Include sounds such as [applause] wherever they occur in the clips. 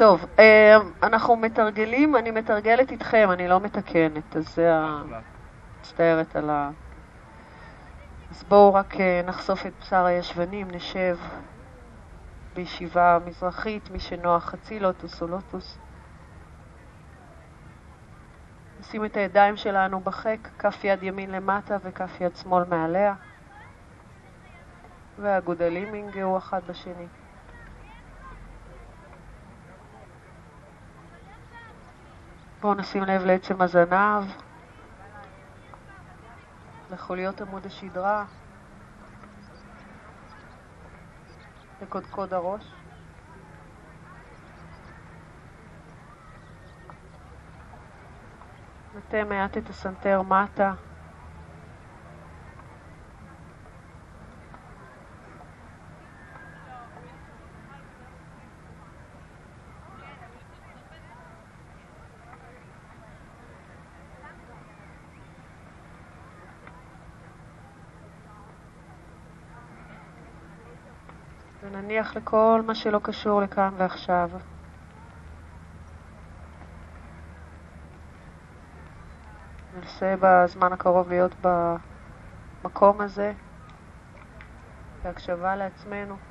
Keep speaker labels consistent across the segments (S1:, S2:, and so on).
S1: טוב, אה, אנחנו מתרגלים, אני מתרגלת איתכם, אני לא מתקנת, אז זה ה... מצטערת על ה... אז בואו רק אה, נחשוף את בשר הישבנים, נשב בישיבה מזרחית, מי שנוח חצי לוטוס או לוטוס. נשים את הידיים שלנו בחק, כף יד ימין למטה וכף יד שמאל מעליה. והגודלים ינגעו אחד בשני. בואו נשים לב לעצם הזנב, לחוליות עמוד השדרה, לקודקוד הראש. נטה מעט את הסנטר מטה. ונניח לכל מה שלא קשור לכאן ועכשיו. ננסה בזמן הקרוב להיות במקום הזה, בהקשבה לעצמנו.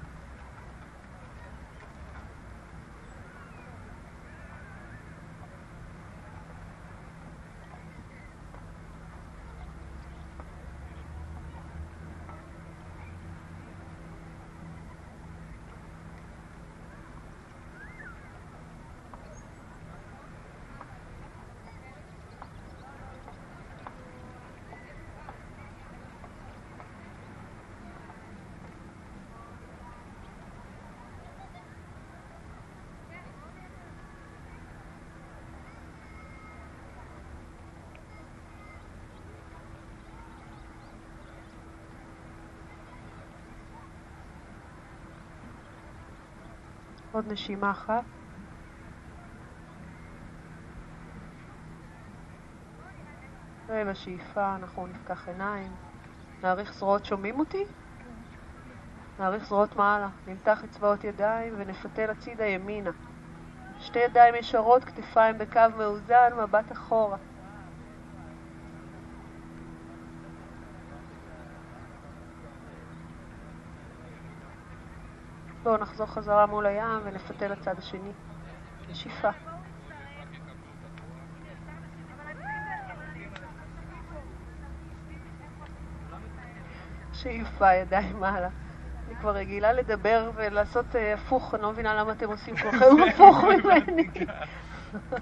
S1: עוד נשימה אחת. ובשאיפה אנחנו נפקח עיניים. נאריך זרועות, שומעים אותי? נאריך זרועות מעלה. נמתח אצבעות ידיים ונפתל הצידה ימינה. שתי ידיים ישרות, כתפיים בקו מאוזן, מבט אחורה. בואו נחזור חזרה מול הים ונפתה לצד השני. נשיפה. שאיפה, ידיים מעלה. אני כבר רגילה לדבר ולעשות uh, הפוך, אני לא מבינה למה אתם עושים כולכם הפוך ממני.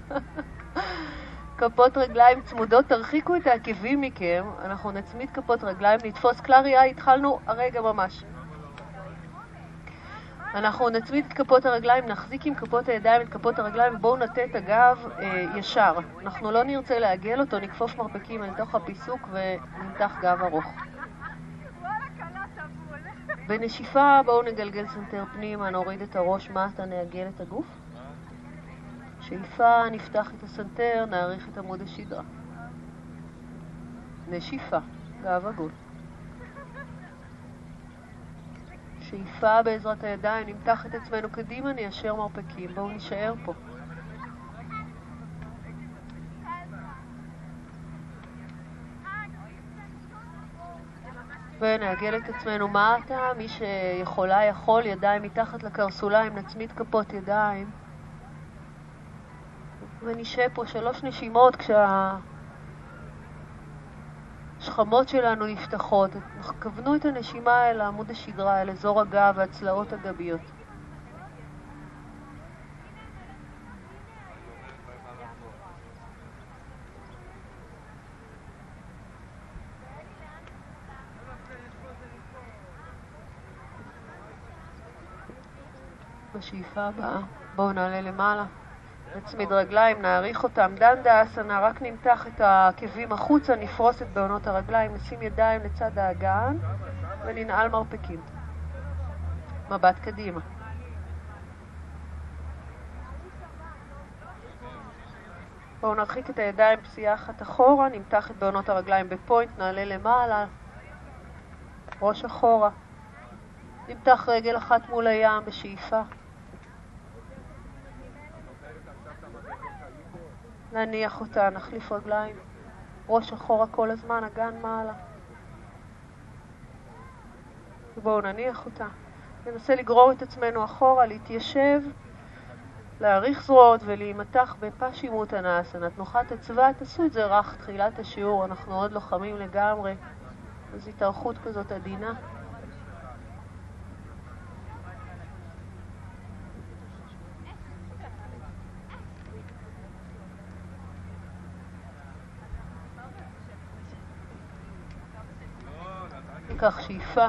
S1: [laughs] כפות רגליים צמודות, תרחיקו את העקבים מכם, אנחנו נצמיד כפות רגליים, נתפוס קלריה, התחלנו הרגע ממש. אנחנו נצמיד את כפות הרגליים, נחזיק עם כפות הידיים את כפות הרגליים, בואו נטה את הגב אה, ישר. אנחנו לא נרצה לעגל אותו, נכפוף מרפקים אל תוך הפיסוק ונמתח גב ארוך. בנשיפה בואו נגלגל סנטר פנימה, נוריד את הראש מטה, נעגל את הגוף. שאיפה, נפתח את הסנטר, נאריך את עמוד השדרה. נשיפה, גב עגול. שאיפה בעזרת הידיים, נמתח את עצמנו קדימה, ניישר מרפקים. בואו נישאר פה. ונעגל את עצמנו מטה, מי שיכולה יכול, ידיים מתחת לקרסוליים, נצמיד כפות ידיים. ונשאר פה שלוש נשימות כשה... השכמות שלנו נפתחות, כוונו את הנשימה אל עמוד השדרה, אל אזור הגב והצלעות הגביות. בשאיפה הבאה בואו נעלה למעלה. נצמיד רגליים, נעריך אותם. דנדה אסנה, רק נמתח את העקבים החוצה, נפרוס את בעונות הרגליים, נשים ידיים לצד האגן וננעל מרפקים. מבט קדימה. בואו נרחיק את הידיים פסיעה אחת אחורה, נמתח את בעונות הרגליים בפוינט, נעלה למעלה, ראש אחורה. נמתח רגל אחת מול הים בשאיפה. נניח אותה, נחליף רגליים. ראש אחורה כל הזמן, אגן מעלה. בואו נניח אותה. ננסה לגרור את עצמנו אחורה, להתיישב, להאריך זרועות ולהימתח בפשימות הנאסנה. תנוחת הצבא, תעשו את זה רך תחילת השיעור, אנחנו עוד לוחמים לגמרי. אז התארכות כזאת עדינה. ניקח שאיפה,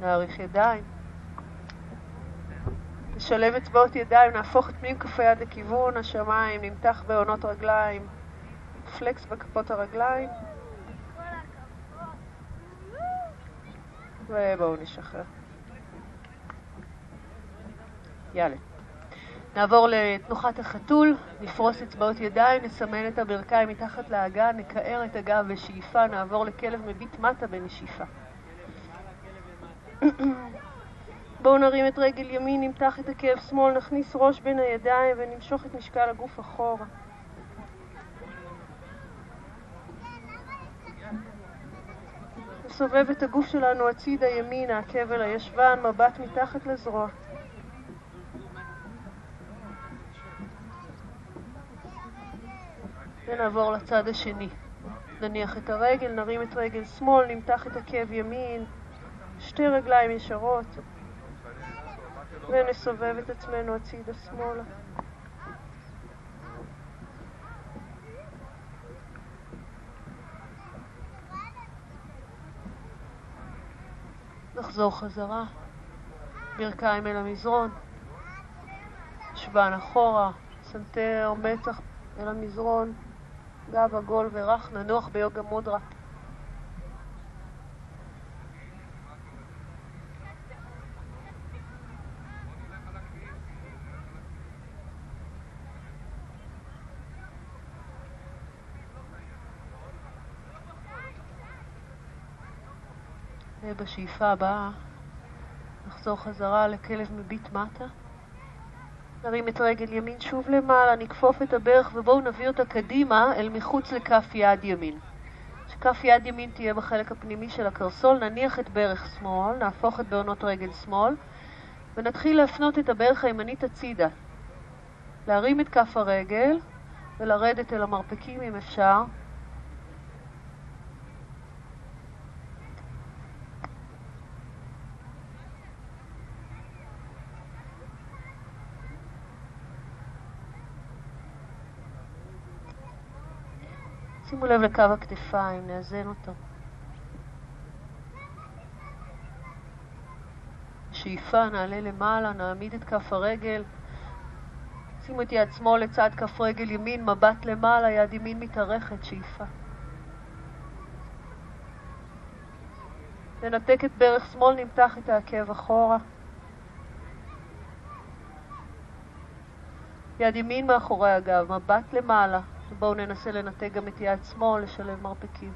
S1: נאריך ידיים. נשלב אצבעות ידיים, נהפוך את פנים כף היד לכיוון השמיים, נמתח בעונות רגליים, פלקס בכפות הרגליים. ובואו נשחרר. יאללה. נעבור לתנוחת החתול, נפרוס אצבעות ידיים, נסמן את הברכיים מתחת לאגן, נקער את הגב בשאיפה, נעבור לכלב מביט מטה בנשיפה. בואו נרים את רגל ימין, נמתח את עקב שמאל, נכניס ראש בין הידיים ונמשוך את משקל הגוף אחורה. נסובב את הגוף שלנו הצידה ימינה, עקב אל הישבן, מבט מתחת לזרוע. ונעבור לצד השני. נניח את הרגל, נרים את רגל שמאל, נמתח את עקב ימין, שתי רגליים ישרות, ונסובב את עצמנו הצידה שמאלה. נחזור חזרה, ברכיים אל המזרון, ישבן אחורה, סנטר מצח אל המזרון, גב עגול ורך, ננוח ביוגה מודרה. ובשאיפה הבאה נחזור חזרה לכלב מביט מטה. נרים את רגל ימין שוב למעלה, נכפוף את הברך ובואו נביא אותה קדימה אל מחוץ לכף יד ימין. שכף יד ימין תהיה בחלק הפנימי של הקרסול, נניח את ברך שמאל, נהפוך את בעונות רגל שמאל ונתחיל להפנות את הברך הימנית הצידה. להרים את כף הרגל ולרדת אל המרפקים אם אפשר. שימו לב לקו הכתפיים, נאזן אותו. שאיפה, נעלה למעלה, נעמיד את כף הרגל. שימו את יד שמאל לצד כף רגל ימין, מבט למעלה, יד ימין מתארכת, שאיפה. ננתק את ברך שמאל, נמתח את העקב אחורה. יד ימין מאחורי הגב, מבט למעלה, ובואו ננסה לנתק גם את יד שמאל, לשלב מרפקים.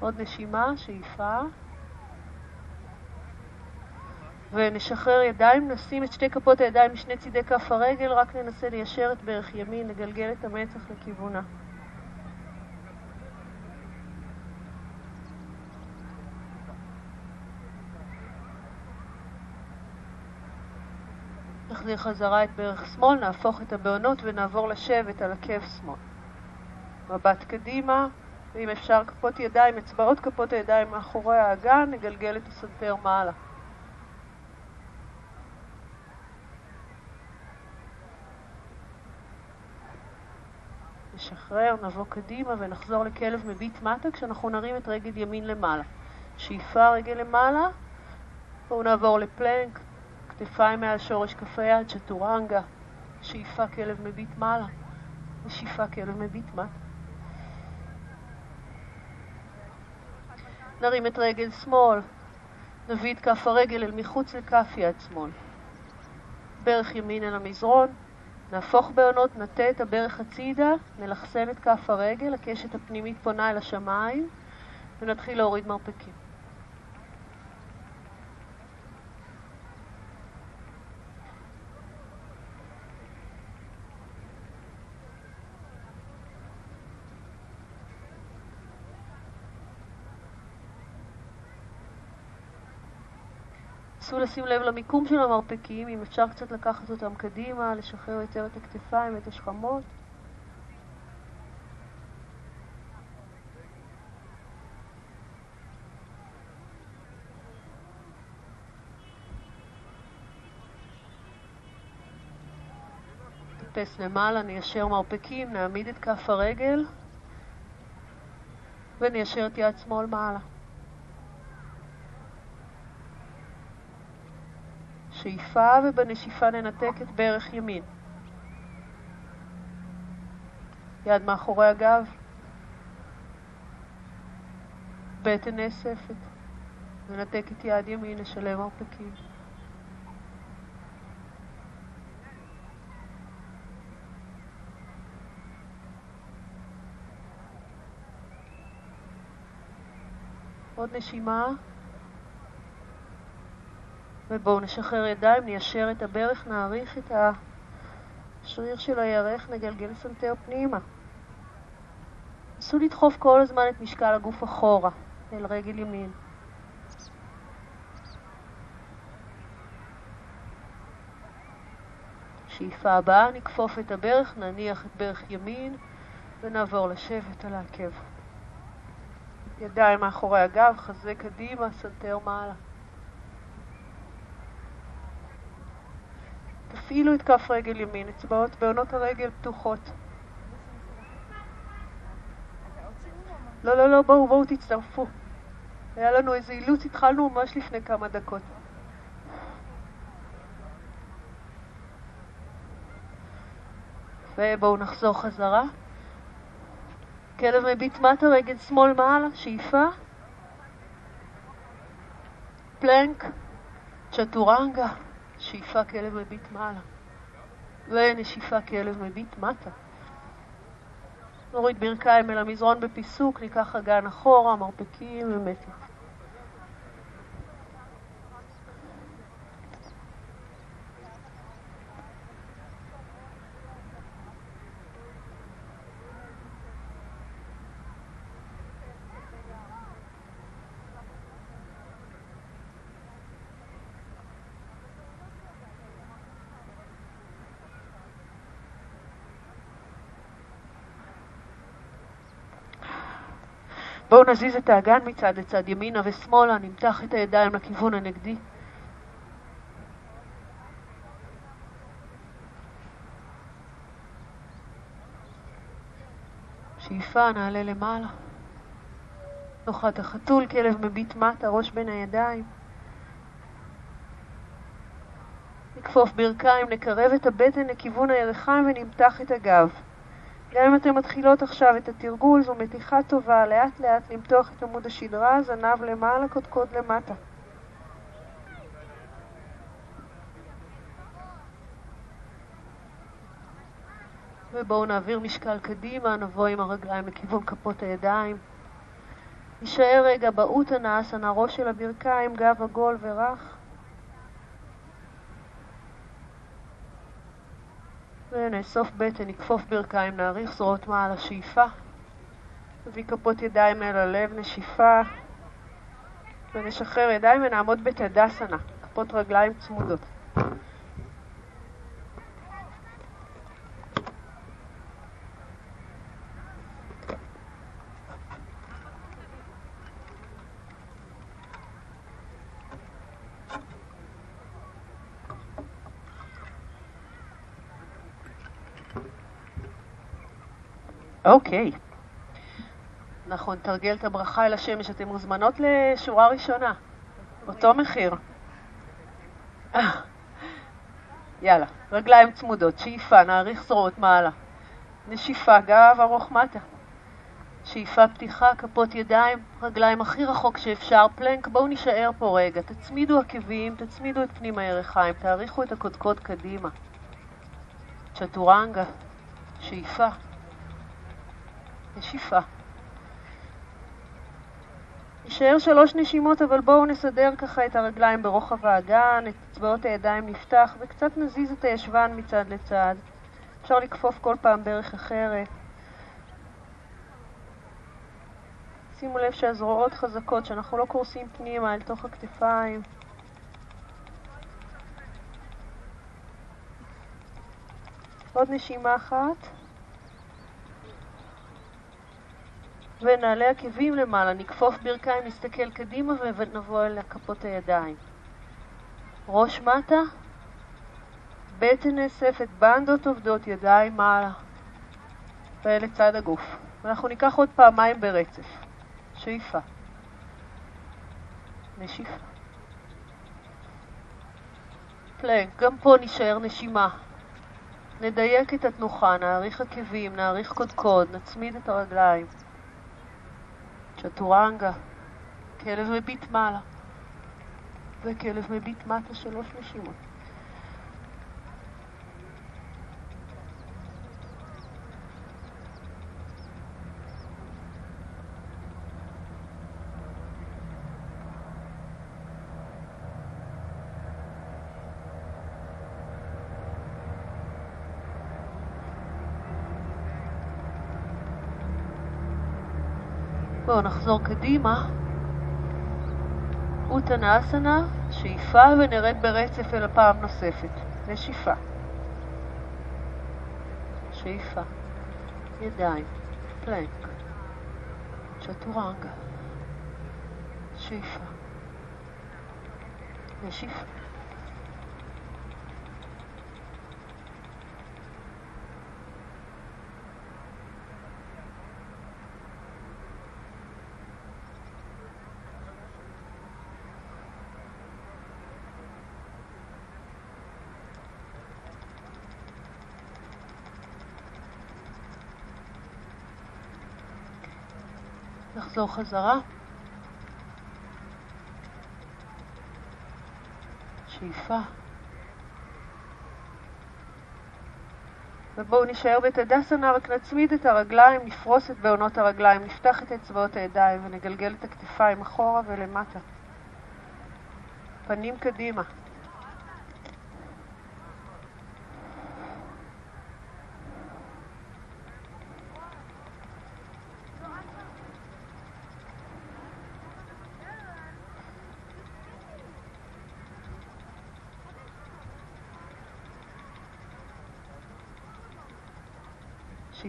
S1: עוד נשימה, שאיפה. ונשחרר ידיים, נשים את שתי כפות הידיים משני צידי כף הרגל, רק ננסה ליישר את ברך ימין, לגלגל את המצח לכיוונה. נחזיר חזרה את ברך שמאל, נהפוך את הבעונות ונעבור לשבת על עקב שמאל. מבט קדימה, ואם אפשר כפות ידיים, אצבעות כפות הידיים מאחורי האגן, נגלגל את הסנטר מעלה. נשחרר, נבוא קדימה ונחזור לכלב מביט מטה כשאנחנו נרים את רגל ימין למעלה. שאיפה רגל למעלה, בואו נעבור לפלנק, כתפיים מעל שורש כף היד, צ'טורנגה, שאיפה כלב מביט מעלה, ושאיפה כלב מביט מטה. נרים את רגל שמאל, נביא את כף הרגל אל מחוץ לכף יד שמאל. ברך ימין אל המזרון, נהפוך בעונות, נטה את הברך הצידה, נלחסן את כף הרגל, הקשת הפנימית פונה אל השמיים, ונתחיל להוריד מרפקים. נסו לשים לב למיקום של המרפקים, אם אפשר קצת לקחת אותם קדימה, לשחרר יותר את הכתפיים ואת השכמות. נטפס למעלה, ניישר מרפקים, נעמיד את כף הרגל וניישר את יד שמאל מעלה. שאיפה ובנשיפה ננתק את ברך ימין. יד מאחורי הגב, בטן נאספת, ננתק את יד ימין, נשלם מרפקים. עוד נשימה. ובואו נשחרר ידיים, ניישר את הברך, נאריך את השריר של הירך, נגלגל סנטר פנימה. נסו לדחוף כל הזמן את משקל הגוף אחורה, אל רגל ימין. שאיפה הבאה, נכפוף את הברך, נניח את ברך ימין ונעבור לשבת על העקב. ידיים מאחורי הגב, חזה קדימה, סנטר מעלה. תפעילו את כף רגל ימין, אצבעות בהונות הרגל פתוחות. לא, לא, לא, בואו, בואו תצטרפו. היה לנו איזה אילוץ, התחלנו ממש לפני כמה דקות. ובואו נחזור חזרה. כלב מביט מטה, רגל שמאל מעלה, שאיפה. פלנק, צ'טורנגה, שאיפה כלב מביט מעלה. ונשיפה כלב מביט מטה. נוריד ברכיים אל המזרון בפיסוק, ניקח אגן אחורה, מרפקים ומתח. בואו נזיז את האגן מצד לצד, ימינה ושמאלה, נמתח את הידיים לכיוון הנגדי. שאיפה, נעלה למעלה. נוחת החתול, כלב מביט מטה, ראש בין הידיים. נכפוף ברכיים, נקרב את הבטן לכיוון הירכיים ונמתח את הגב. גם אם אתן מתחילות עכשיו את התרגול, זו מתיחה טובה, לאט לאט למתוח את עמוד השדרה, זנב למעלה, קודקוד למטה. ובואו נעביר משקל קדימה, נבוא עם הרגליים לכיוון כפות הידיים. נשאר רגע באותנה, אסנה, ראש של הברכיים, גב עגול ורך. ונאסוף בטן, נכפוף ברכיים, נאריך זרועות מעל השאיפה. נביא כפות ידיים אל הלב, נשיפה. ונשחרר ידיים ונעמוד בתדסנה, כפות רגליים צמודות. אוקיי. נכון, תרגל את הברכה אל השמש. אתן מוזמנות לשורה ראשונה. אותו מחיר. יאללה, רגליים צמודות, שאיפה, נאריך זרועות מעלה. נשיפה, גב ארוך מטה. שאיפה פתיחה, כפות ידיים, רגליים הכי רחוק שאפשר, פלנק, בואו נישאר פה רגע. תצמידו עקבים, תצמידו את פנים הירכיים, תאריכו את הקודקוד קדימה. צ'טורנגה, שאיפה. נשיפה. נשאר שלוש נשימות, אבל בואו נסדר ככה את הרגליים ברוחב האגן, את אצבעות הידיים נפתח וקצת נזיז את הישבן מצד לצד. אפשר לכפוף כל פעם דרך אחרת. שימו לב שהזרועות חזקות, שאנחנו לא קורסים פנימה אל תוך הכתפיים. עוד נשימה אחת. ונעלה עקבים למעלה, נכפוף ברכיים, נסתכל קדימה ונבוא אל כפות הידיים. ראש מטה, בטן נאספת, בנדות עובדות, ידיים מעלה. ולצד הגוף. ואנחנו ניקח עוד פעמיים ברצף. שאיפה. נשיפה. פלנק, גם פה נשאר נשימה. נדייק את התנוחה, נאריך עקבים, נאריך קודקוד, נצמיד את הרגליים. צ'טורנגה, כלב מביט מעלה, וכלב מביט מטה שלוש נשימות. נחזור קדימה. אוטנאסנה, שאיפה ונרד ברצף אל הפעם נוספת. נשיפה. שאיפה. ידיים. פלנק. צ'טורנגה. שאיפה. נשיפה. נחזור חזרה. שאיפה. ובואו נשאר בתדסנה, רק נצמיד את הרגליים, נפרוס את בעונות הרגליים, נפתח את אצבעות הידיים ונגלגל את הכתפיים אחורה ולמטה. פנים קדימה.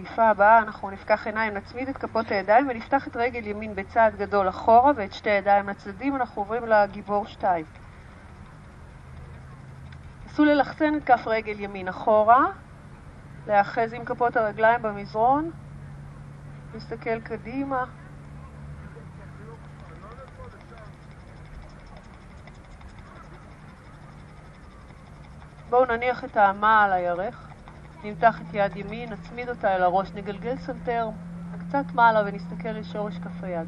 S1: בשאיפה הבאה אנחנו נפקח עיניים, נצמיד את כפות הידיים ונפתח את רגל ימין בצעד גדול אחורה ואת שתי הידיים לצדדים, אנחנו עוברים לגיבור 2. נסו ללחצן את כף רגל ימין אחורה, להאחז עם כפות הרגליים במזרון, נסתכל קדימה. בואו נניח את האמה על הירך. נמתח את יד ימין, נצמיד אותה אל הראש, נגלגל סנטר קצת מעלה ונסתכל לשורש כף היד.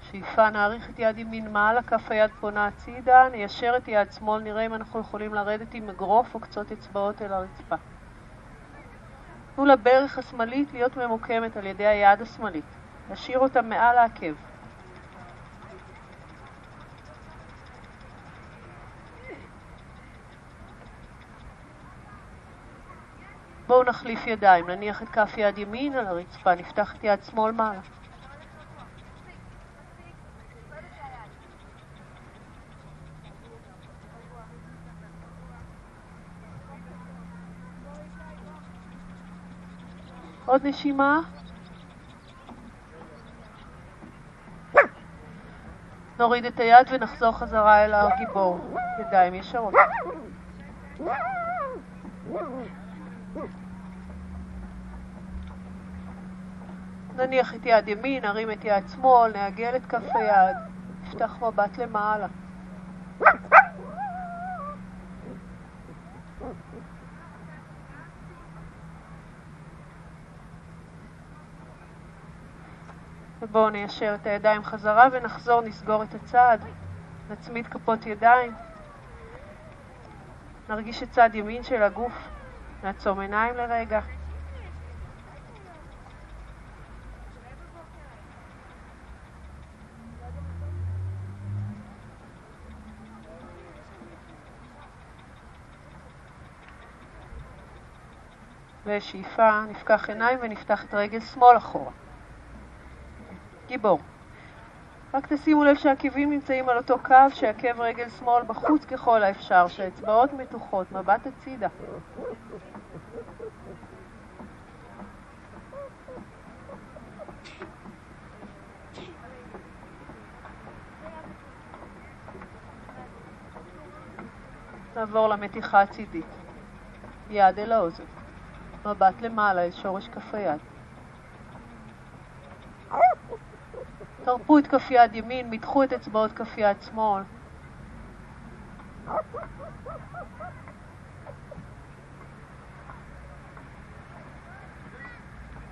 S1: שאיפה נאריך את יד ימין מעלה, כף היד פונה הצידה, ניישר את יד שמאל, נראה אם אנחנו יכולים לרדת עם אגרוף או קצות אצבעות אל הרצפה. תנו לברך השמאלית להיות ממוקמת על ידי היד השמאלית. נשאיר אותה מעל העקב. בואו נחליף ידיים, נניח את כף יד ימין על הרצפה, נפתח את יד שמאל מעלה. עוד נשימה. נוריד את היד ונחזור חזרה אל הגיבור. ידיים ישרות. נניח את יד ימין, נרים את יד שמאל, נעגל את כף היד, נפתח מבט למעלה. ובואו ניישר את הידיים חזרה ונחזור, נסגור את הצעד. נצמיד כפות ידיים. נרגיש את צד ימין של הגוף. נעצום עיניים לרגע. ושאיפה, נפקח עיניים ונפתח את רגל שמאל אחורה. גיבור. רק תשימו לב שהעקבים נמצאים על אותו קו, שעקב רגל שמאל בחוץ ככל האפשר, שהאצבעות מתוחות, מבט הצידה. נעבור למתיחה הצידית. יד אל האוזן. מבט למעלה אל שורש כף היד. תרפו את כף יד ימין, מתחו את אצבעות כף יד שמאל.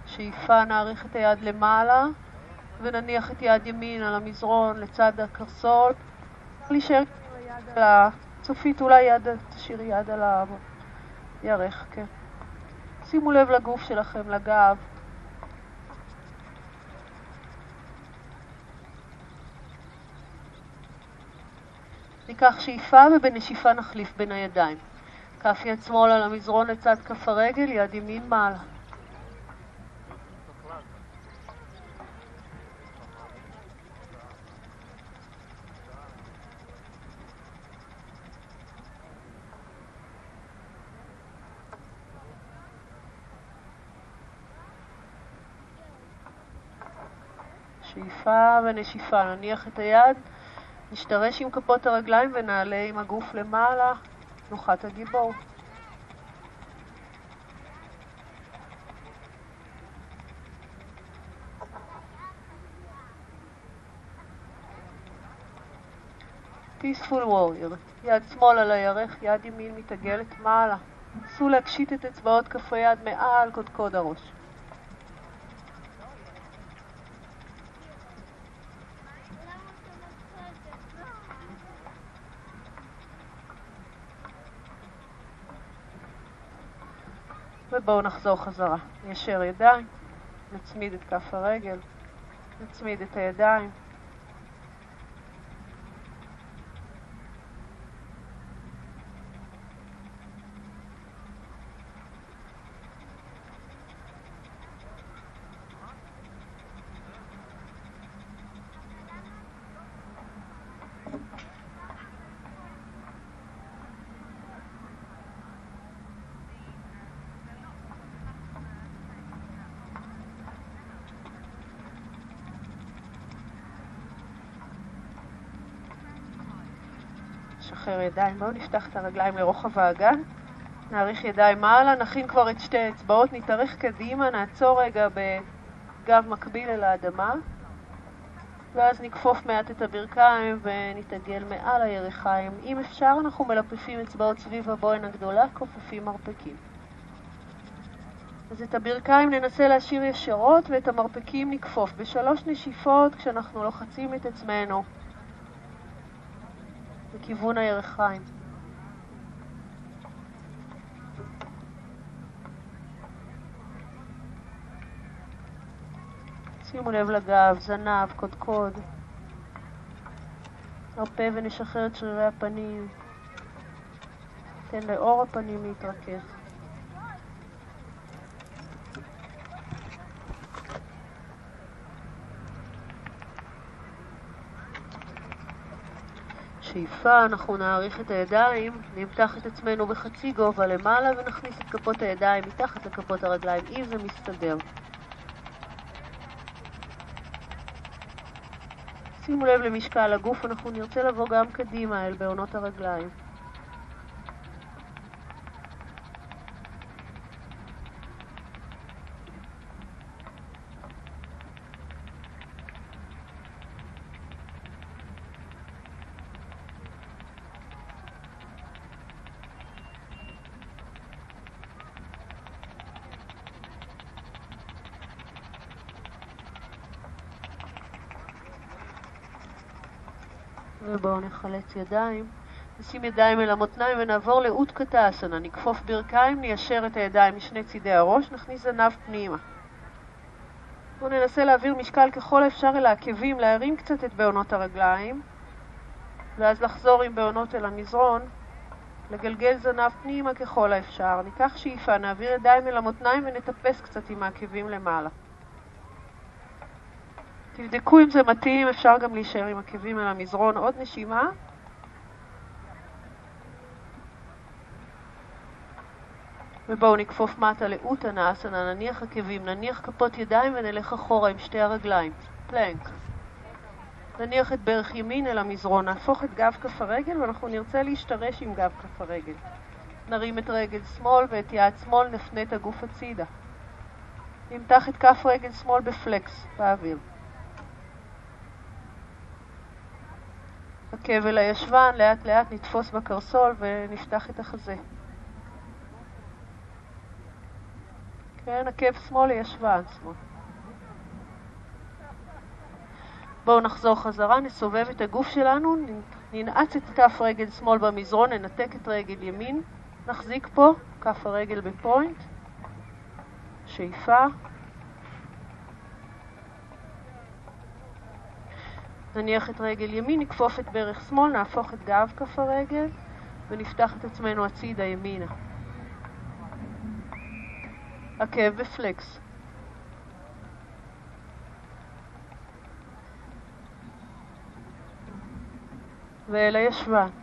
S1: שאיפה נאריך את היד למעלה ונניח את יד ימין על המזרון לצד הקרסול. להישאר על הצופית, אולי יד, תשאירי יד על הירך, כן. שימו לב לגוף שלכם, לגב. ניקח שאיפה ובנשיפה נחליף בין הידיים. כף יד שמאל על המזרון לצד כף הרגל, יד ימין מעלה. שאיפה ונשיפה, נניח את היד נשתרש עם כפות הרגליים ונעלה עם הגוף למעלה, תנוחת הגיבור. Peaceful Warrior, יד שמאל על הירך, יד ימין מתעגלת מעלה. נסו להקשיט את אצבעות כף היד מעל קודקוד הראש. ובואו נחזור חזרה. ניישר ידיים, נצמיד את כף הרגל, נצמיד את הידיים. נשחרר ידיים. בואו נפתח את הרגליים לרוחב האגן. נאריך ידיים מעלה, נכין כבר את שתי האצבעות, נתארך קדימה, נעצור רגע בגב מקביל אל האדמה. ואז נכפוף מעט את הברכיים ונתעגל מעל הירכיים. אם אפשר, אנחנו מלפפים אצבעות סביב הבוהן הגדולה, כופפים מרפקים. אז את הברכיים ננסה להשאיר ישרות ואת המרפקים נכפוף. בשלוש נשיפות, כשאנחנו לוחצים את עצמנו לכיוון הירכיים. שימו לב לגב, זנב, קודקוד. נרפה ונשחרר את שרירי הפנים. ניתן לאור הפנים להתרכז. שאיפה, אנחנו נאריך את הידיים, נמתח את עצמנו בחצי גובה למעלה ונכניס את כפות הידיים מתחת לכפות הרגליים, אם זה מסתדר. שימו לב למשקל הגוף, אנחנו נרצה לבוא גם קדימה אל בעונות הרגליים. ובואו נחלץ ידיים. נשים ידיים אל המותניים ונעבור לאותקתא אסנה. נכפוף ברכיים, ניישר את הידיים משני צידי הראש, נכניס זנב פנימה. בואו ננסה להעביר משקל ככל האפשר אל העקבים, להרים קצת את בעונות הרגליים, ואז לחזור עם בעונות אל המזרון, לגלגל זנב פנימה ככל האפשר. ניקח שאיפה, נעביר ידיים אל המותניים ונטפס קצת עם העקבים למעלה. תבדקו אם זה מתאים, אפשר גם להישאר עם עקבים על המזרון. עוד נשימה. ובואו נכפוף מטה לאותנה אסנה, נניח עקבים, נניח כפות ידיים ונלך אחורה עם שתי הרגליים. פלנק. נניח את ברך ימין אל המזרון, נהפוך את גב כף הרגל ואנחנו נרצה להשתרש עם גב כף הרגל. נרים את רגל שמאל ואת יד שמאל, נפנה את הגוף הצידה. נמתח את כף רגל שמאל בפלקס, באוויר. עקב אל הישבן, לאט לאט נתפוס בקרסול ונפתח את החזה. כן, עקב שמאל לישבן שמאל. בואו נחזור חזרה, נסובב את הגוף שלנו, ננעץ את כף רגל שמאל במזרון, ננתק את רגל ימין, נחזיק פה, כף הרגל בפוינט, שאיפה. נניח את רגל ימין, נכפוף את ברך שמאל, נהפוך את גב כף הרגל ונפתח את עצמנו הצידה ימינה. עקב בפלקס. ואל הישבן.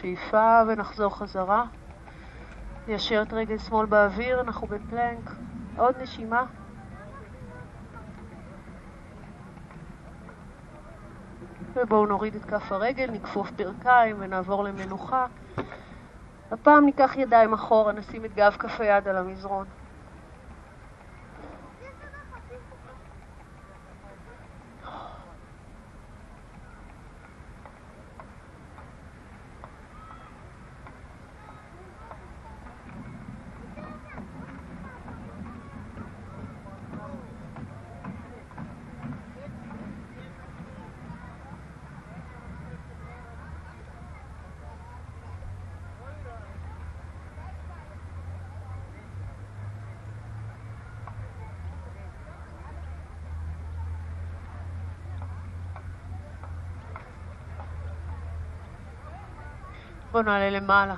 S1: שאיפה ונחזור חזרה. ניישר את רגל שמאל באוויר, אנחנו בפלנק. עוד נשימה. ובואו נוריד את כף הרגל, נכפוף ברכיים ונעבור למנוחה. הפעם ניקח ידיים אחורה, נשים את גב כף היד על המזרון. בואו נעלה למעלה.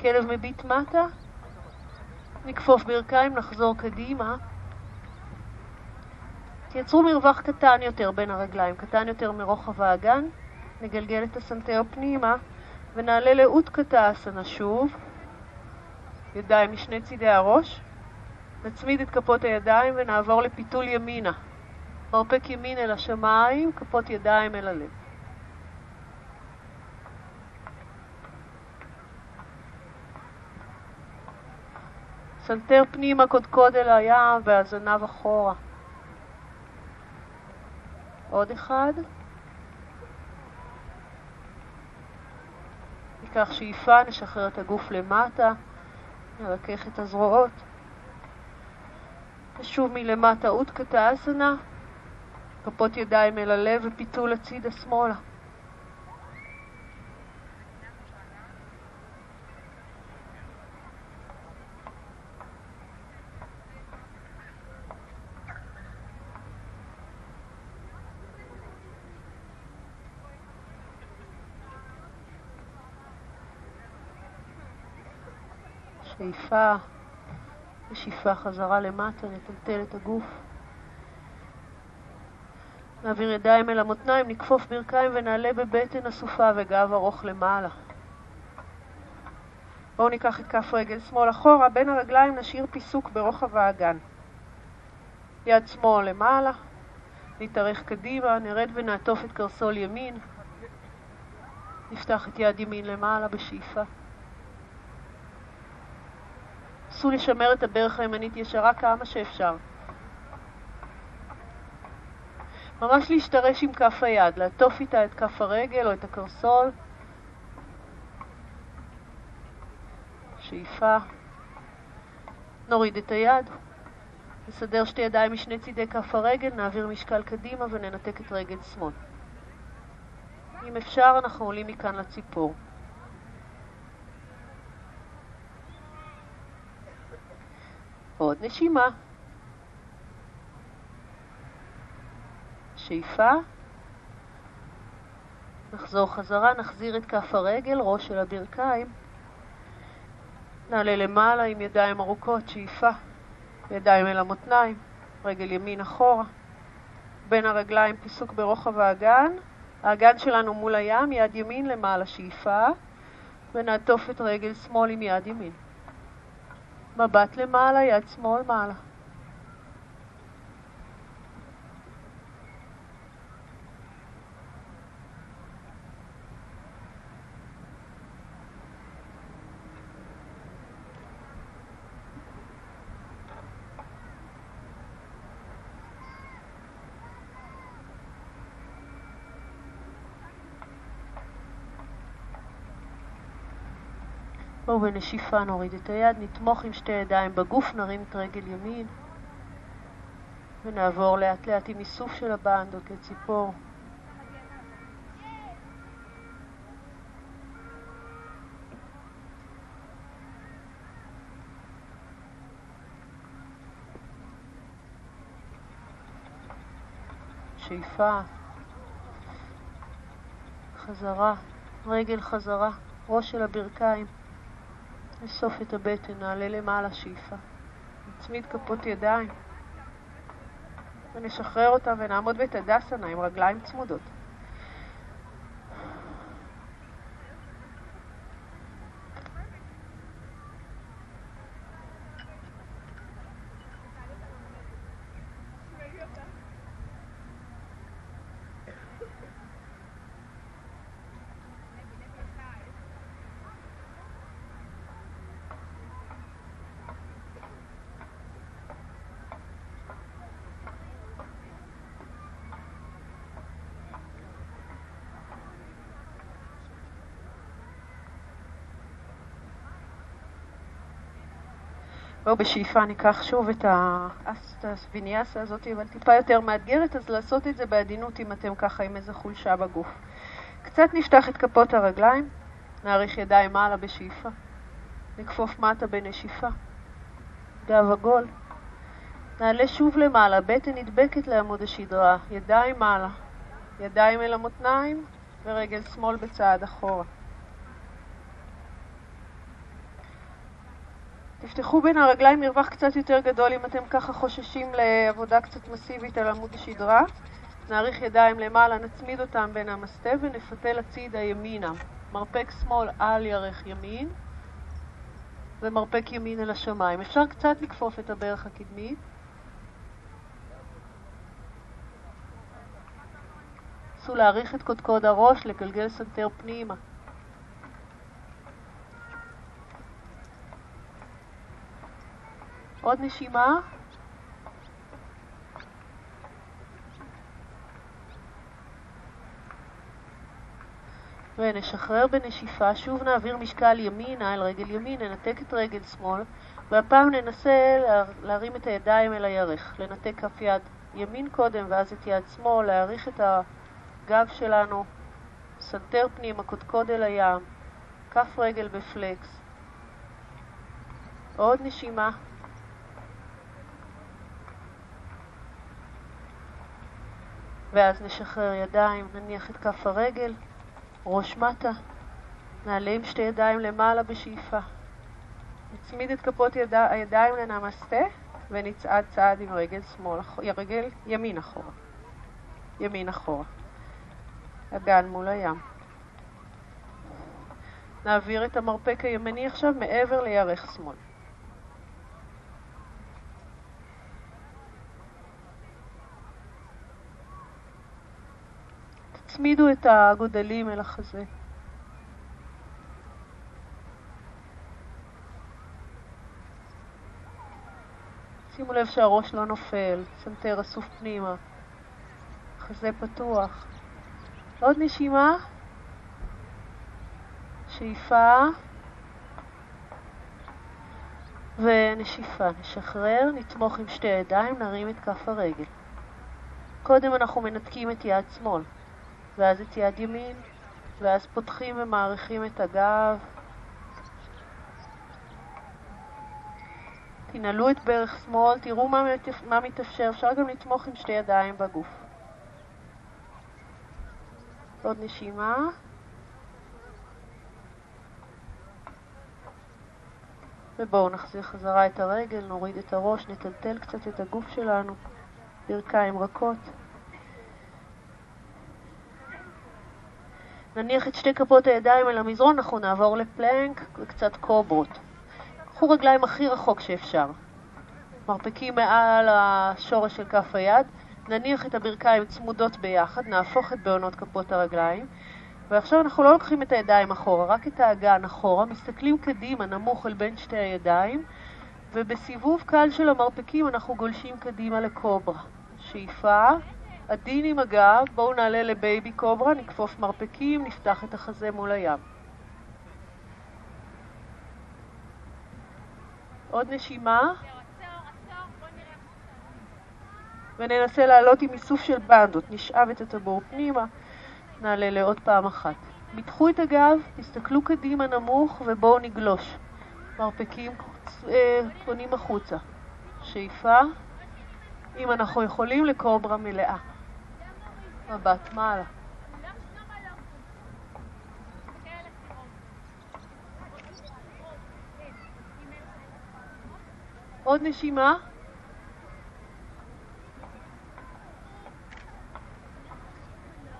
S1: כלב מביט מטה, נכפוף ברכיים, נחזור קדימה. תייצרו מרווח קטן יותר בין הרגליים, קטן יותר מרוחב האגן. נגלגל את הסנטר פנימה ונעלה לאות קטע אסנה שוב. ידיים משני צידי הראש. נצמיד את כפות הידיים ונעבור לפיתול ימינה. מרפק ימין אל השמיים, כפות ידיים אל הלב. סנטר פנימה קודקוד אל הים והזנב אחורה. עוד אחד. ניקח שאיפה, נשחרר את הגוף למטה, נרכך את הזרועות. ושוב מלמטה אוטקטאסנה, כפות ידיים אל הלב ופיתול הצידה שמאלה. שאיפה ושאיפה חזרה למטה, נטלטל את הגוף. נעביר ידיים אל המותניים, נכפוף ברכיים ונעלה בבטן אסופה וגב ארוך למעלה. בואו ניקח את כף רגל שמאל אחורה, בין הרגליים נשאיר פיסוק ברוחב האגן. יד שמאל למעלה, נתארך קדימה, נרד ונעטוף את קרסול ימין, נפתח את יד ימין למעלה בשאיפה. נסו לשמר את הברך הימנית ישרה כמה שאפשר. ממש להשתרש עם כף היד, לעטוף איתה את כף הרגל או את הקרסול. שאיפה. נוריד את היד. נסדר שתי ידיים משני צידי כף הרגל, נעביר משקל קדימה וננתק את רגל שמאל. אם אפשר, אנחנו עולים מכאן לציפור. עוד נשימה. שאיפה נחזור חזרה, נחזיר את כף הרגל, ראש של הברכיים. נעלה למעלה עם ידיים ארוכות, שאיפה. ידיים אל המותניים, רגל ימין אחורה. בין הרגליים פיסוק ברוחב האגן. האגן שלנו מול הים, יד ימין למעלה, שאיפה. ונעטוף את רגל שמאל עם יד ימין. מבט למעלה, יד שמאל מעלה. ובנשיפה נוריד את היד, נתמוך עם שתי ידיים בגוף, נרים את רגל ימין ונעבור לאט לאט עם איסוף של הבנדות לציפור. שאיפה, חזרה, רגל חזרה, ראש של הברכיים. נאסוף את הבטן, נעלה למעלה שאיפה. נצמיד כפות ידיים ונשחרר אותם ונעמוד בתדסנה עם רגליים צמודות. לא, בשאיפה ניקח שוב את הסוויניאסה הזאת, אבל טיפה יותר מאתגרת, אז לעשות את זה בעדינות אם אתם ככה עם איזה חולשה בגוף. קצת נפתח את כפות הרגליים, נאריך ידיים מעלה בשאיפה, נכפוף מטה בנשיפה, גב עגול. נעלה שוב למעלה, בטן נדבקת לעמוד השדרה, ידיים מעלה, ידיים אל המותניים ורגל שמאל בצעד אחורה. תפתחו בין הרגליים מרווח קצת יותר גדול אם אתם ככה חוששים לעבודה קצת מסיבית על עמוד השדרה. נאריך ידיים למעלה, נצמיד אותם בנמסטה ונפתל הצידה ימינה. מרפק שמאל על ירך ימין ומרפק ימין אל השמיים. אפשר קצת לכפוף את הברך הקדמית. נסו להאריך את קודקוד הראש, לגלגל סנטר פנימה. עוד נשימה. ונשחרר בנשיפה, שוב נעביר משקל ימינה אל רגל ימין, ננתק את רגל שמאל, והפעם ננסה להרים את הידיים אל הירך, לנתק כף יד ימין קודם ואז את יד שמאל, להאריך את הגב שלנו, סנטר פנימה, קודקוד אל הים, כף רגל בפלקס. עוד נשימה. ואז נשחרר ידיים, נניח את כף הרגל, ראש מטה, נעלה עם שתי ידיים למעלה בשאיפה. נצמיד את כפות יד... הידיים לנמסטה ונצעד צעד עם רגל שמאל, רגל ימין אחורה. ימין אחורה. אגן מול הים. נעביר את המרפק הימני עכשיו מעבר לירך שמאל. תצמידו את האגודלים אל החזה. שימו לב שהראש לא נופל, סנטר אסוף פנימה, חזה פתוח. עוד נשימה, שאיפה ונשיפה. נשחרר, נתמוך עם שתי ידיים, נרים את כף הרגל. קודם אנחנו מנתקים את יד שמאל. ואז את יד ימין, ואז פותחים ומעריכים את הגב. תנעלו את ברך שמאל, תראו מה. מה מתאפשר, אפשר גם לתמוך עם שתי ידיים בגוף. עוד נשימה. ובואו נחזיר חזרה את הרגל, נוריד את הראש, נטלטל קצת את הגוף שלנו, ברכיים רכות. נניח את שתי כפות הידיים על המזרון, אנחנו נעבור לפלנק וקצת קוברות. קחו רגליים הכי רחוק שאפשר. מרפקים מעל השורש של כף היד, נניח את הברכיים צמודות ביחד, נהפוך את בעונות כפות הרגליים, ועכשיו אנחנו לא לוקחים את הידיים אחורה, רק את האגן אחורה, מסתכלים קדימה, נמוך אל בין שתי הידיים, ובסיבוב קל של המרפקים אנחנו גולשים קדימה לקוברה. שאיפה, עדין עם הגב, בואו נעלה לבייבי קוברה, נכפוף מרפקים, נפתח את החזה מול הים. עוד נשימה. וננסה לעלות עם איסוף של בנדות. נשאב את הטבור פנימה, נעלה לעוד פעם אחת. מתחו את הגב, תסתכלו קדימה נמוך ובואו נגלוש. מרפקים אה, פונים החוצה. שאיפה, אם אנחנו יכולים, לקוברה מלאה. מבט מעלה. עוד נשימה.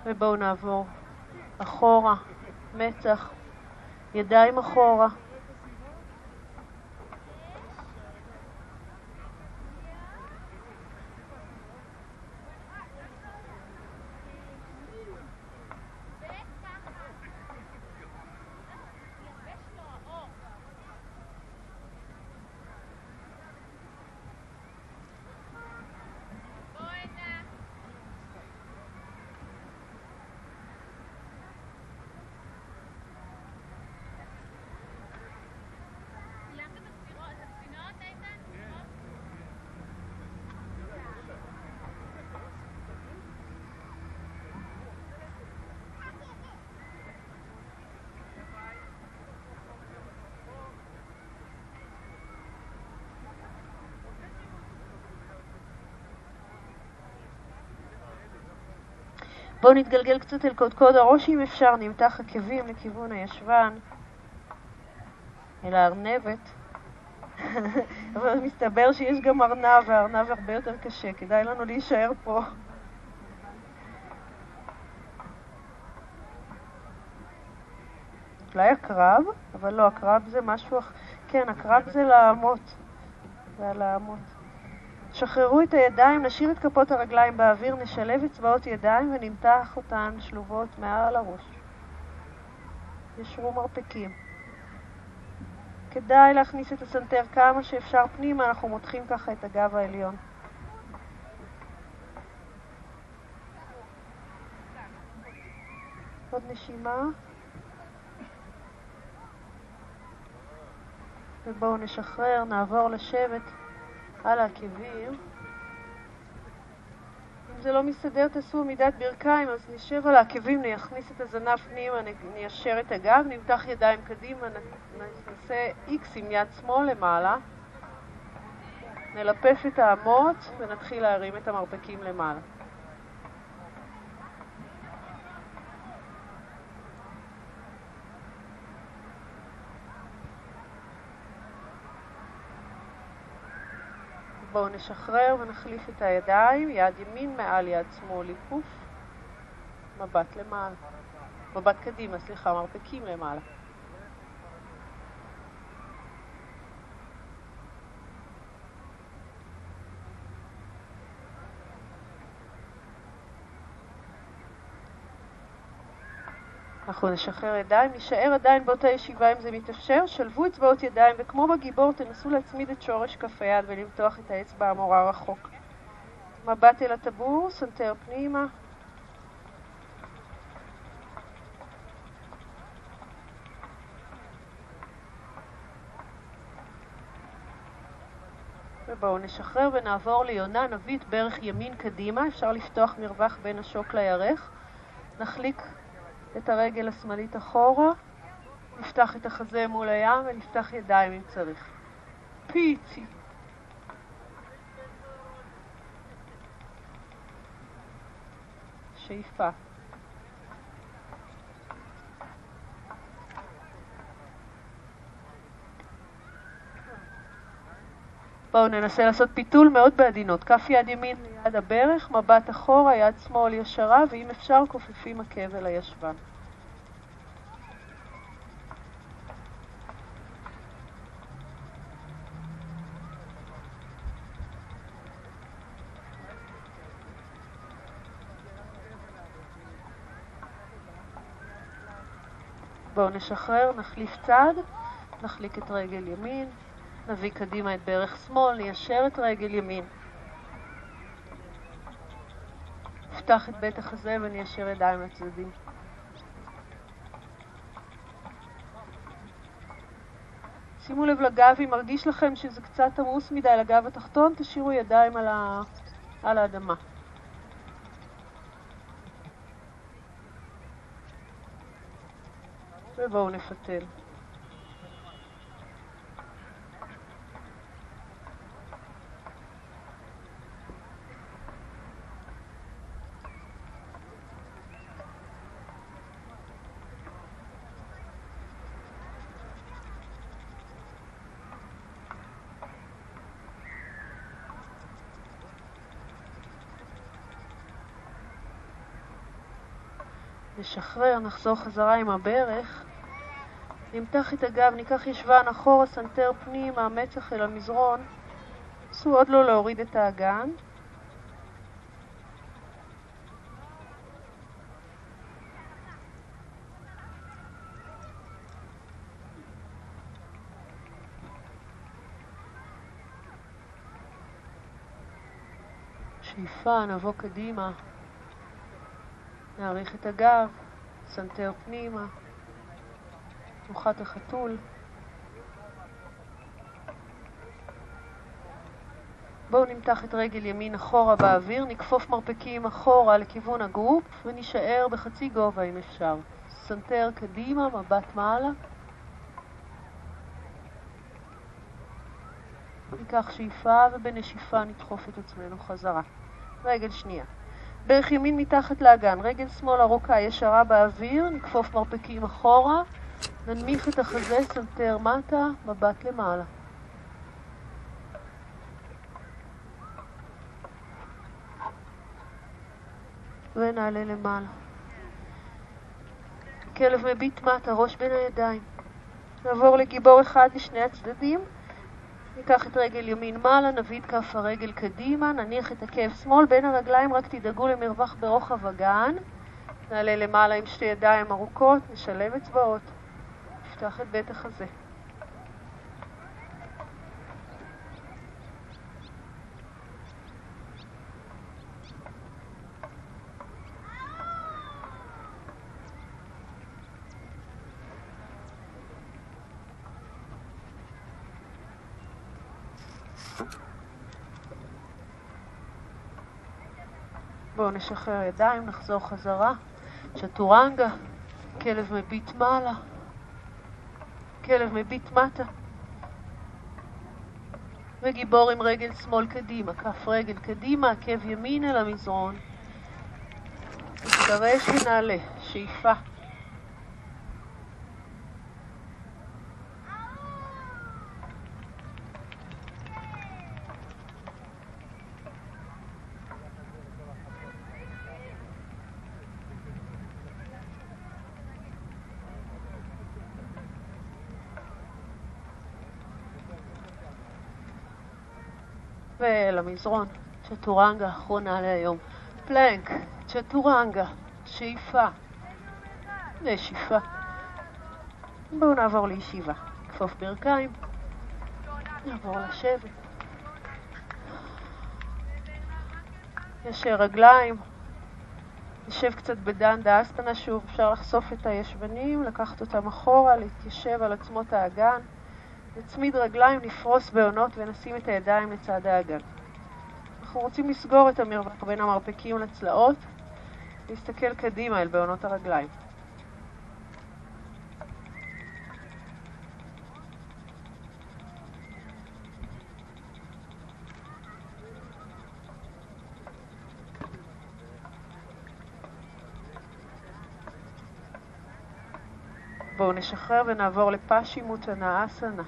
S1: ובואו נעבור אחורה, מצח, ידיים אחורה. בואו נתגלגל קצת אל קודקוד הראש אם אפשר, נמתח עקבים לכיוון הישבן, אל הארנבת. [laughs] אבל מסתבר שיש גם ארנב, והארנב הרבה יותר קשה, כדאי לנו להישאר פה. אולי הקרב, אבל לא, הקרב זה משהו אחר. כן, הקרב זה לעמות. זה על. שחררו את הידיים, נשאיר את כפות הרגליים באוויר, נשלב אצבעות ידיים ונמתח אותן שלובות מעל הראש. ישרו מרפקים. כדאי להכניס את הסנטר כמה שאפשר פנימה, אנחנו מותחים ככה את הגב העליון. עוד נשימה. ובואו נשחרר, נעבור לשבת. על העקבים. אם זה לא מסתדר, תעשו עמידת ברכיים, אז נשב על העקבים, נכניס את הזנב פנימה, ניישר את הגב, נמתח ידיים קדימה, נעשה X עם יד שמאל למעלה, נלפף את האמות ונתחיל להרים את המרפקים למעלה. בואו נשחרר ונחליף את הידיים, יד ימין מעל יד שמאל היפוף, מבט למעלה, מבט קדימה, סליחה, מרפקים למעלה. אנחנו נשחרר ידיים, נישאר עדיין באותה ישיבה אם זה מתאפשר, שלבו אצבעות ידיים וכמו בגיבור תנסו להצמיד את שורש כף היד ולמתוח את האצבע המורה רחוק. מבט אל הטבור, סנטר פנימה. ובואו נשחרר ונעבור ליונה, נביא ברך ימין קדימה, אפשר לפתוח מרווח בין השוק לירך. נחליק את הרגל השמאלית אחורה, נפתח את החזה מול הים ונפתח ידיים אם צריך. פיצי. שאיפה. בואו ננסה לעשות פיתול מאוד בעדינות. כף יד ימין ליד הברך, מבט אחורה, יד שמאל ישרה, ואם אפשר, כופפים עקב אל הישבן. בואו נשחרר, נחליף צד, נחליק את רגל ימין, נביא קדימה את ברך שמאל, ניישר את רגל ימין. נפתח את בית החזה וניישר ידיים לצדדים. שימו לב לגב, אם מרגיש לכם שזה קצת עמוס מדי לגב התחתון, תשאירו ידיים על, ה... על האדמה. ובואו נפתל. נשחרר, נחזור חזרה עם הברך. נמתח את הגב, ניקח ישבן אחורה, סנטר פנימה, המצח אל המזרון. נסו עוד לא להוריד את האגן. שאיפה, נבוא קדימה. נאריך את הגב, סנטר פנימה, תנוחת החתול. בואו נמתח את רגל ימין אחורה באוויר, נכפוף מרפקים אחורה לכיוון הגוף ונישאר בחצי גובה אם אפשר. סנטר קדימה, מבט מעלה. ניקח שאיפה ובנשיפה נדחוף את עצמנו חזרה. רגל שנייה. ברך ימין מתחת לאגן, רגל שמאל ארוכה ישרה באוויר, נכפוף מרפקים אחורה, ננמיך את החזה, סנטר מטה, מבט למעלה. ונעלה למעלה. כלב מביט מטה, ראש בין הידיים. נעבור לגיבור אחד לשני הצדדים. ניקח את רגל ימין מעלה, נביא את כף הרגל קדימה, נניח את עקב שמאל בין הרגליים, רק תדאגו למרווח ברוחב הגן. נעלה למעלה עם שתי ידיים ארוכות, נשלב אצבעות. נפתח את בית החזה. בואו נשחרר ידיים, נחזור חזרה. צ'טורנגה, כלב מביט מעלה, כלב מביט מטה. וגיבור עם רגל שמאל קדימה, כף רגל קדימה, עקב ימין אל המזרון. נתגרש ונעלה, שאיפה. ולמזרון, צ'טורנגה אחרונה להיום. פלנק, צ'טורנגה, שאיפה, נשיפה. בואו נעבור לישיבה. כפוף ברכיים, נעבור לשבת. ישר רגליים, נשב קצת בדנדה אסטנה שוב, אפשר לחשוף את הישבנים, לקחת אותם אחורה, להתיישב על עצמות האגן. נצמיד רגליים, נפרוס בעונות ונשים את הידיים לצד האגן. אנחנו רוצים לסגור את המרווח בין המרפקים לצלעות, להסתכל קדימה אל בעונות הרגליים. בואו נשחרר ונעבור לפאשי מוטנה אסנה.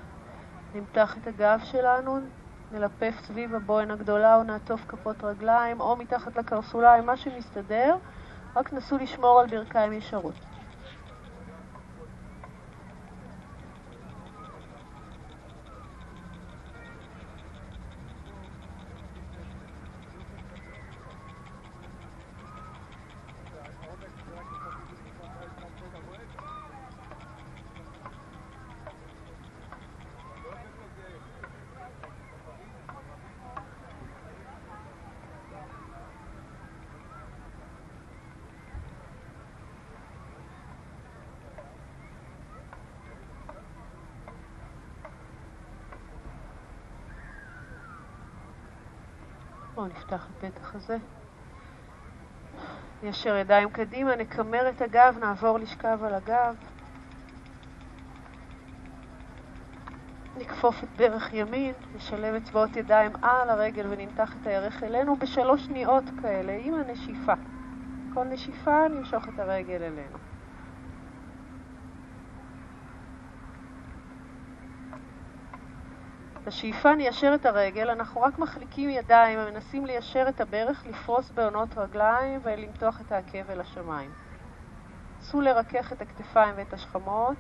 S1: נמתח את הגב שלנו, נלפף סביב הבוהן הגדולה או נעטוף כפות רגליים או מתחת לקרסוליים, מה שמסתדר, רק נסו לשמור על ברכיים ישרות. בואו נפתח את הפתח הזה. ניישר ידיים קדימה, נקמר את הגב, נעבור לשכב על הגב. נכפוף את ברך ימין, נשלב אצבעות ידיים על הרגל ונמתח את הירך אלינו בשלוש שניות כאלה עם הנשיפה. כל נשיפה נמשוך את הרגל אלינו. בשאיפה ניישר את הרגל, אנחנו רק מחליקים ידיים ומנסים ליישר את הברך, לפרוס בעונות רגליים ולמתוח את העקב אל השמיים. נסו לרכך את הכתפיים ואת השכמות.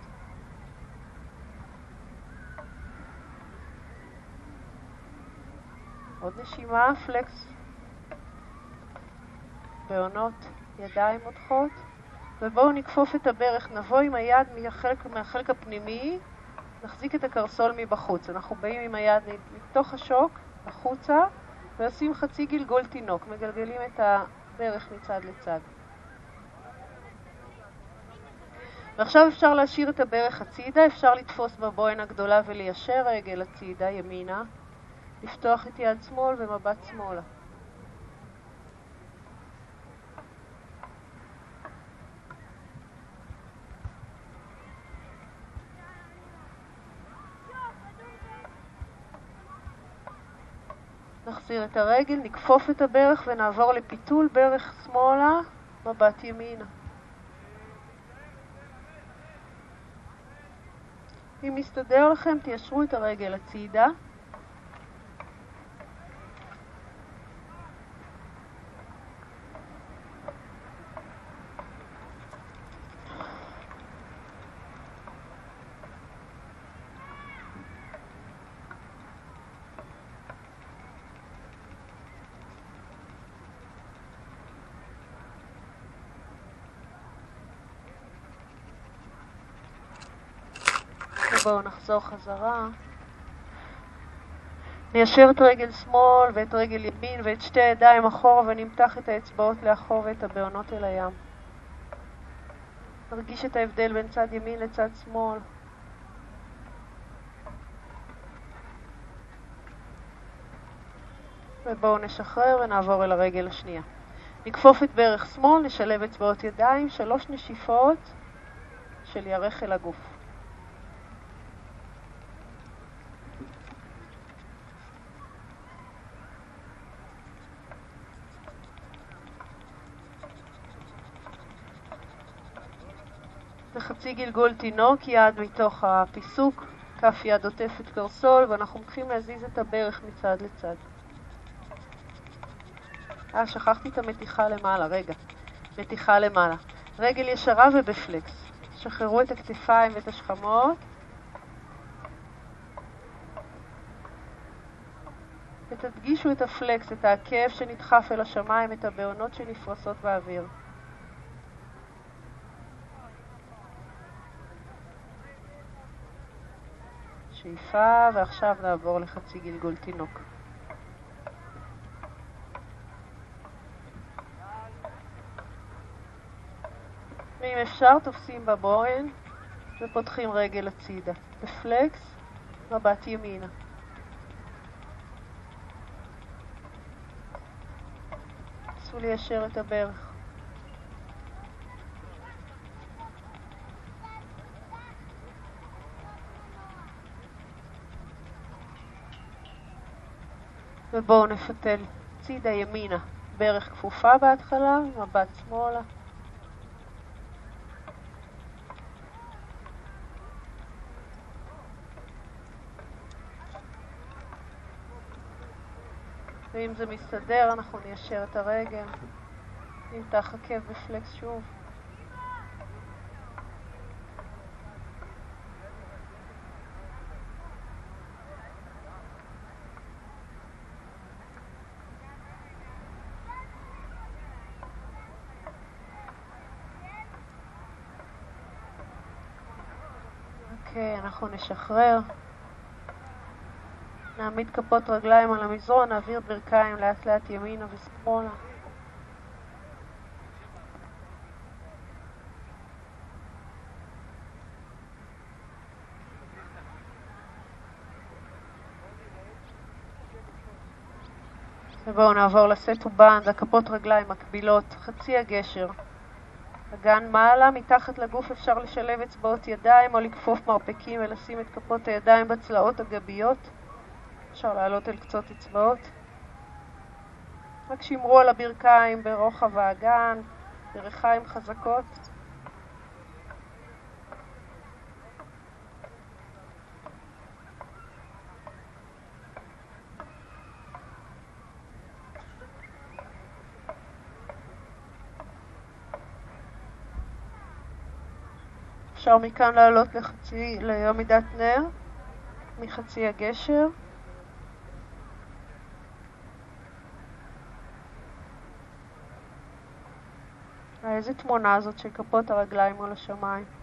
S1: עוד נשימה, פלקס בעונות ידיים מותחות. ובואו נכפוף את הברך, נבוא עם היד מהחלק, מהחלק הפנימי נחזיק את הקרסול מבחוץ. אנחנו באים עם היד מתוך השוק החוצה ועושים חצי גלגול תינוק, מגלגלים את הברך מצד לצד. ועכשיו אפשר להשאיר את הברך הצידה, אפשר לתפוס בבוהן הגדולה וליישר רגל הצידה, ימינה, לפתוח את יד שמאל ומבט שמאלה. נחזיר את הרגל, נכפוף את הברך ונעבור לפיתול ברך שמאלה, מבט ימינה. אם מסתדר לכם, תיישרו את הרגל הצידה. בואו נחזור חזרה. ניישר את רגל שמאל ואת רגל ימין ואת שתי הידיים אחורה ונמתח את האצבעות לאחור ואת הבעונות אל הים. נרגיש את ההבדל בין צד ימין לצד שמאל. ובואו נשחרר ונעבור אל הרגל השנייה. נכפוף את ברך שמאל, נשלב אצבעות ידיים, שלוש נשיפות של ירך אל הגוף. בחצי גלגול תינוק, יד מתוך הפיסוק, כף יד עוטפת קרסול, ואנחנו מתחילים להזיז את הברך מצד לצד. אה, שכחתי את המתיחה למעלה, רגע. מתיחה למעלה. רגל ישרה ובפלקס. שחררו את הכתפיים ואת השכמות. ותדגישו את הפלקס, את העקב שנדחף אל השמיים, את הבעונות שנפרסות באוויר. שאיפה, ועכשיו נעבור לחצי גלגול תינוק. ואם אפשר, תופסים בבוהן ופותחים רגל הצידה. בפלקס, מבט ימינה. נסו ליישר את הברך. ובואו נפתל צידה ימינה, ברך כפופה בהתחלה, מבט שמאלה. ואם זה מסתדר, אנחנו ניישר את הרגל. נמתח עקב בפלקס שוב. אוקיי, אנחנו נשחרר. נעמיד כפות רגליים על המזרון, נעביר ברכיים לאט לאט ימינה ושמאלה. ובואו נעבור לסט ובנד, הכפות רגליים מקבילות, חצי הגשר. אגן מעלה, מתחת לגוף אפשר לשלב אצבעות ידיים או לכפוף מרפקים ולשים את כפות הידיים בצלעות הגביות. אפשר לעלות אל קצות אצבעות. רק שמרו על הברכיים ברוחב האגן, ברכיים חזקות. אפשר מכאן לעלות לחצי, לעמידת נר, מחצי הגשר. איזה תמונה זאת של כפות הרגליים מול השמיים.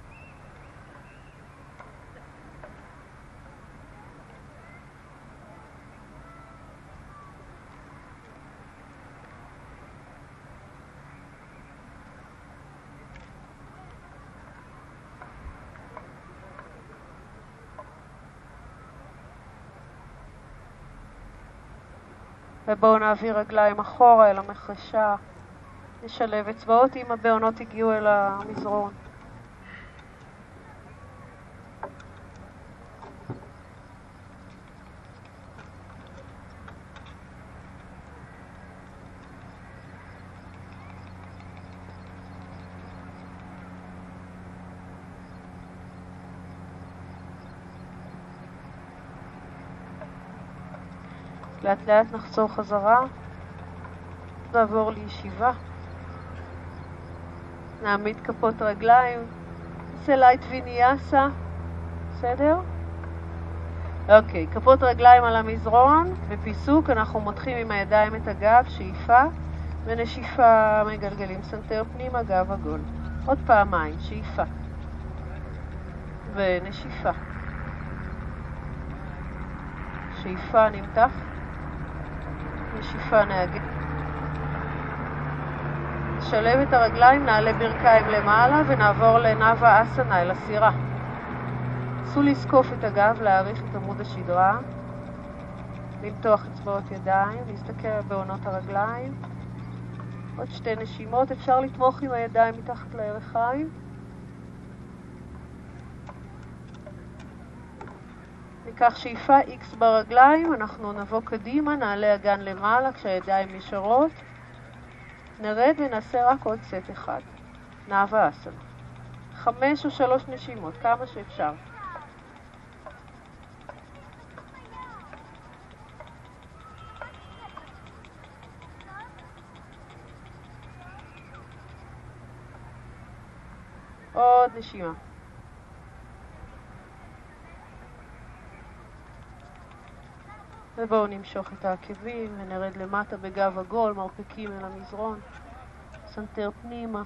S1: ובואו נעביר רגליים אחורה אל המחרשה. נשלב אצבעות אם הבעונות הגיעו אל המזרון. לאט לאט נחזור חזרה, נעבור לישיבה. נעמיד כפות רגליים, נעשה light ויניאסה, בסדר? אוקיי, כפות רגליים על המזרון, בפיסוק אנחנו מותחים עם הידיים את הגב, שאיפה, ונשיפה מגלגלים סנטר פנימה, גב עגול. עוד פעמיים, שאיפה. ונשיפה. שאיפה נמתח, נשיפה נהגת. נשלב את הרגליים, נעלה ברכיים למעלה ונעבור לנאווה אסנה, אל הסירה. נסו לזקוף את הגב, להעריך את עמוד השדרה, למתוח אצבעות ידיים, להסתכל בעונות הרגליים. עוד שתי נשימות, אפשר לתמוך עם הידיים מתחת לירכיים. ניקח שאיפה X ברגליים, אנחנו נבוא קדימה, נעלה אגן למעלה כשהידיים נשארות. נרד ונעשה רק עוד סט אחד. נאווה אסנה. חמש או שלוש נשימות, כמה שאפשר. עוד נשימה. ובואו נמשוך את העקבים ונרד למטה בגב עגול, מרפקים אל המזרון, סנטר פנימה.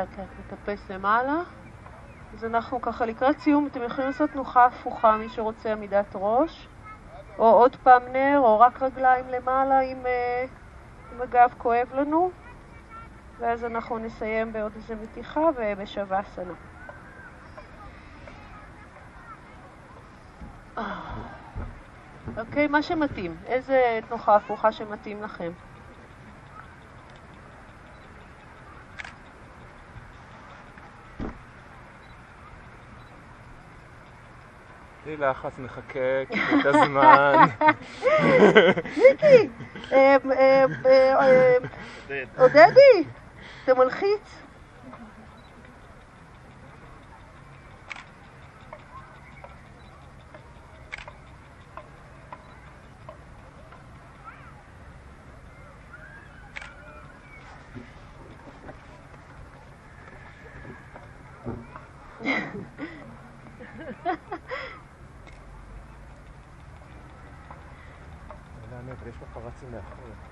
S1: לאט לאט נטפס למעלה. אז אנחנו ככה לקראת סיום, אתם יכולים לעשות תנוחה הפוכה, מי שרוצה עמידת ראש, או עוד פעם נר, או רק רגליים למעלה אם, אה, אם הגב כואב לנו, ואז אנחנו נסיים בעוד איזה מתיחה ובשווסנה.
S2: אוקיי, מה שמתאים. איזה תנוחה הפוכה שמתאים לכם.
S1: בלי לחץ, מחכה את הזמן.
S2: מיקי! אה, אה, אה, עודדי! אתה מלחיץ.
S1: 真的。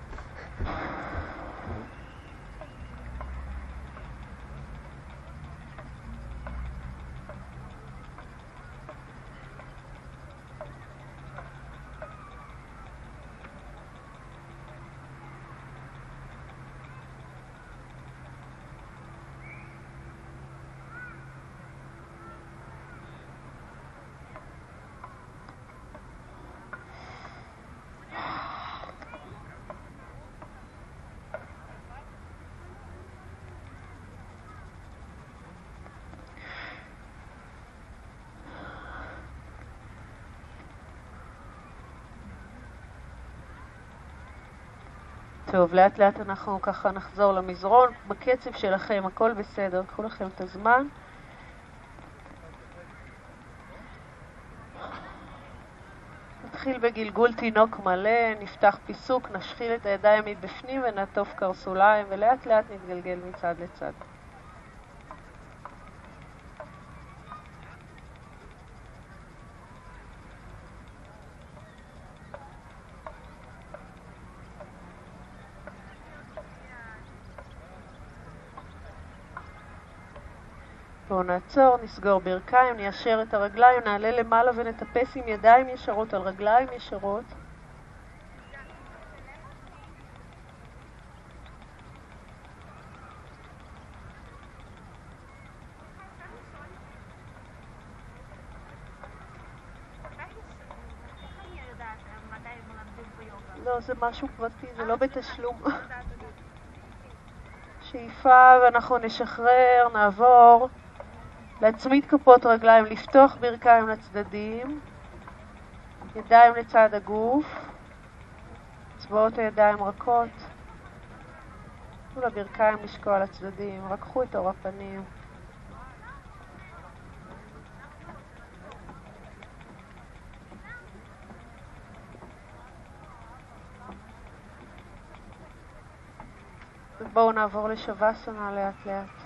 S1: טוב, לאט לאט אנחנו ככה נחזור למזרון, בקצב שלכם, הכל בסדר, קחו לכם את הזמן. נתחיל בגלגול תינוק מלא, נפתח פיסוק, נשחיל את הידיים מבפנים ונעטוף קרסוליים, ולאט לאט נתגלגל מצד לצד. נעצור, נסגור ברכיים, ניישר את הרגליים, נעלה למעלה ונטפס עם ידיים ישרות על רגליים ישרות. לא, זה משהו פרטי, זה לא בתשלום. [laughs] שאיפה ואנחנו נשחרר, נעבור. להצמיד כפות רגליים, לפתוח ברכיים לצדדים, ידיים לצד הגוף, אצבעות הידיים רכות, תנו לברכיים לשקוע לצדדים, רקחו את אור הפנים. ובואו נעבור לשווסנה לאט לאט.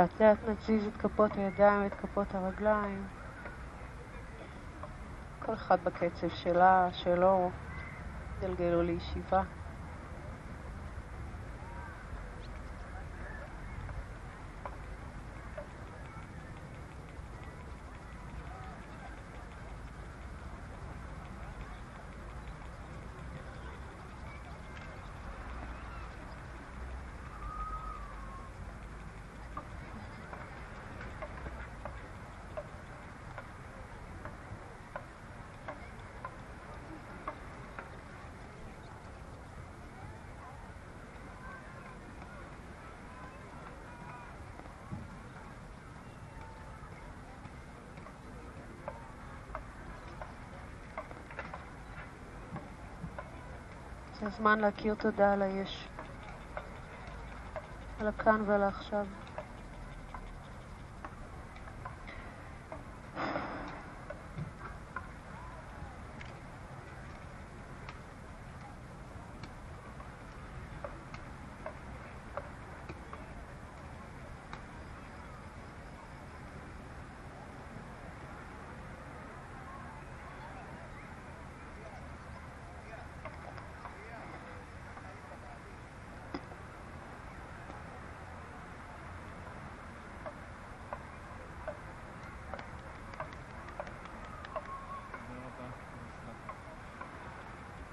S1: לאט לאט נזיז את כפות הידיים ואת כפות הרגליים. כל אחד בקצב שלה, שלו, גלגלו לישיבה. הזמן להכיר תודה על היש, על הכאן ועל העכשיו.